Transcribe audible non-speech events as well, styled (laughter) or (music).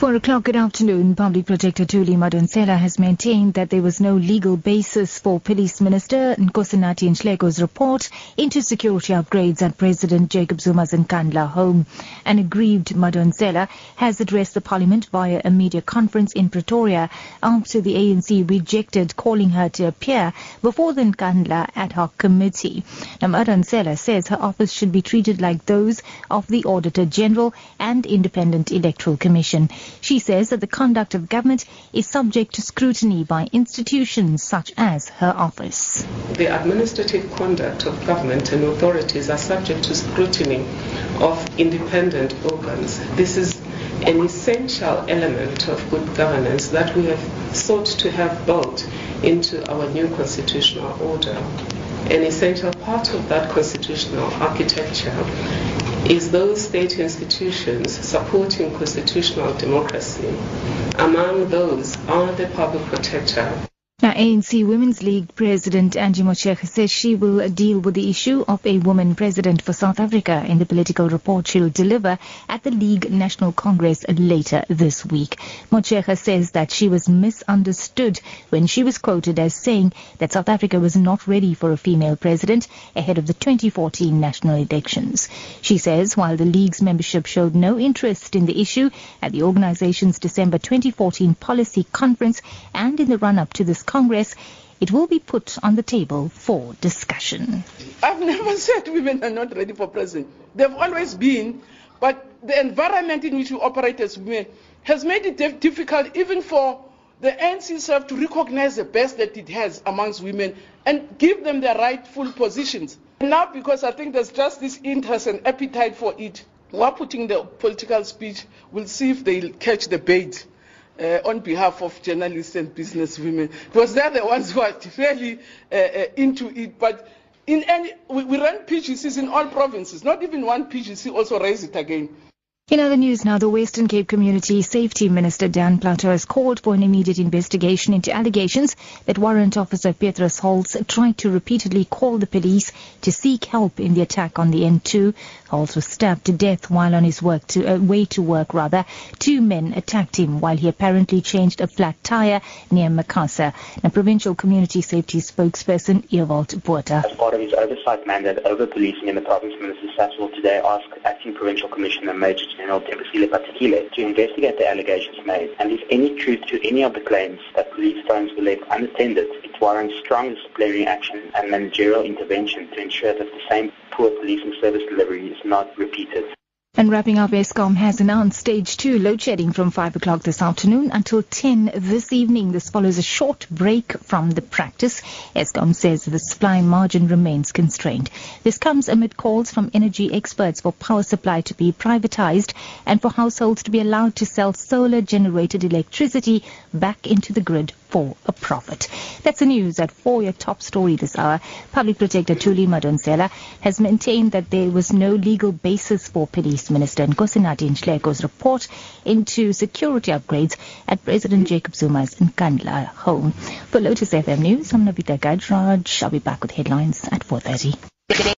Four o'clock good afternoon, Public Protector Thuli Madonsela has maintained that there was no legal basis for Police Minister Nkosinathi Nhleko's report into security upgrades at President Jacob Zuma's Nkandla home. An aggrieved Madonsela has addressed the Parliament via a media conference in Pretoria after the ANC rejected calling her to appear before the Nkandla ad hoc committee. Now, Madonsela says her office should be treated like those of the Auditor General and Independent Electoral Commission. She says that the conduct of government is subject to scrutiny by institutions such as her office. The administrative conduct of government and authorities are subject to scrutiny of independent organs. This is an essential element of good governance that we have sought to have built into our new constitutional order. An essential part of that constitutional architecture is those state institutions supporting constitutional democracy. Among those are the public protector, now, ANC Women's League President Angie Motshekga says she will deal with the issue of a woman president for South Africa in the political report she'll deliver at the League National Congress later this week. Motshekga says that she was misunderstood when she was quoted as saying that South Africa was not ready for a female president ahead of the 2014 national elections. She says while the League's membership showed no interest in the issue at the organization's December 2014 policy conference and in the run-up to this Congress, it will be put on the table for discussion. I've never (laughs) said women are not ready for president. They've always been, but the environment in which we operate as women has made it difficult even for the ANC itself to recognize the best that it has amongst women and give them their rightful positions. Now, because I think there's just this interest and appetite for it, we're putting the political speech. We'll see if they'll catch the bait uh, on behalf of journalists and businesswomen because they're the ones who are really uh, uh, into it. But in any, we, we run PGCs in all provinces. Not even one PGC also raised it again. In other news now, the Western Cape Community Safety Minister Dan Plato has called for an immediate investigation into allegations that Warrant Officer Petrus Holtz tried to repeatedly call the police to seek help in the attack on the N2. Holtz was stabbed to death while on his work to, uh, way to work. Rather, two men attacked him while he apparently changed a flat tire near Macassar. A provincial community safety spokesperson Ewald Botha. As part of his oversight mandate over policing in the province, Minister Sasol today asked Acting Provincial Commissioner Major General Tembisile Patekile to investigate the allegations made and if any truth to any of the claims that police phones were left unattended, it warrants strong disciplinary action and managerial intervention to ensure that the same poor policing service delivery is not repeated. And wrapping up, Eskom has announced stage two load shedding from 5 o'clock this afternoon until 10 this evening. This follows a short break from the practice. Eskom says the supply margin remains constrained. This comes amid calls from energy experts for power supply to be privatized and for households to be allowed to sell solar generated electricity back into the grid for a profit. That's the news at 4, your top story this hour. Public Protector Thuli Madonsela has maintained that there was no legal basis for Police Minister Nkosinathi Nhleko's report into security upgrades at President Jacob Zuma's Nkandla home. For Lotus FM News, I'm Navita Gajraj. I'll be back with headlines at 4.30.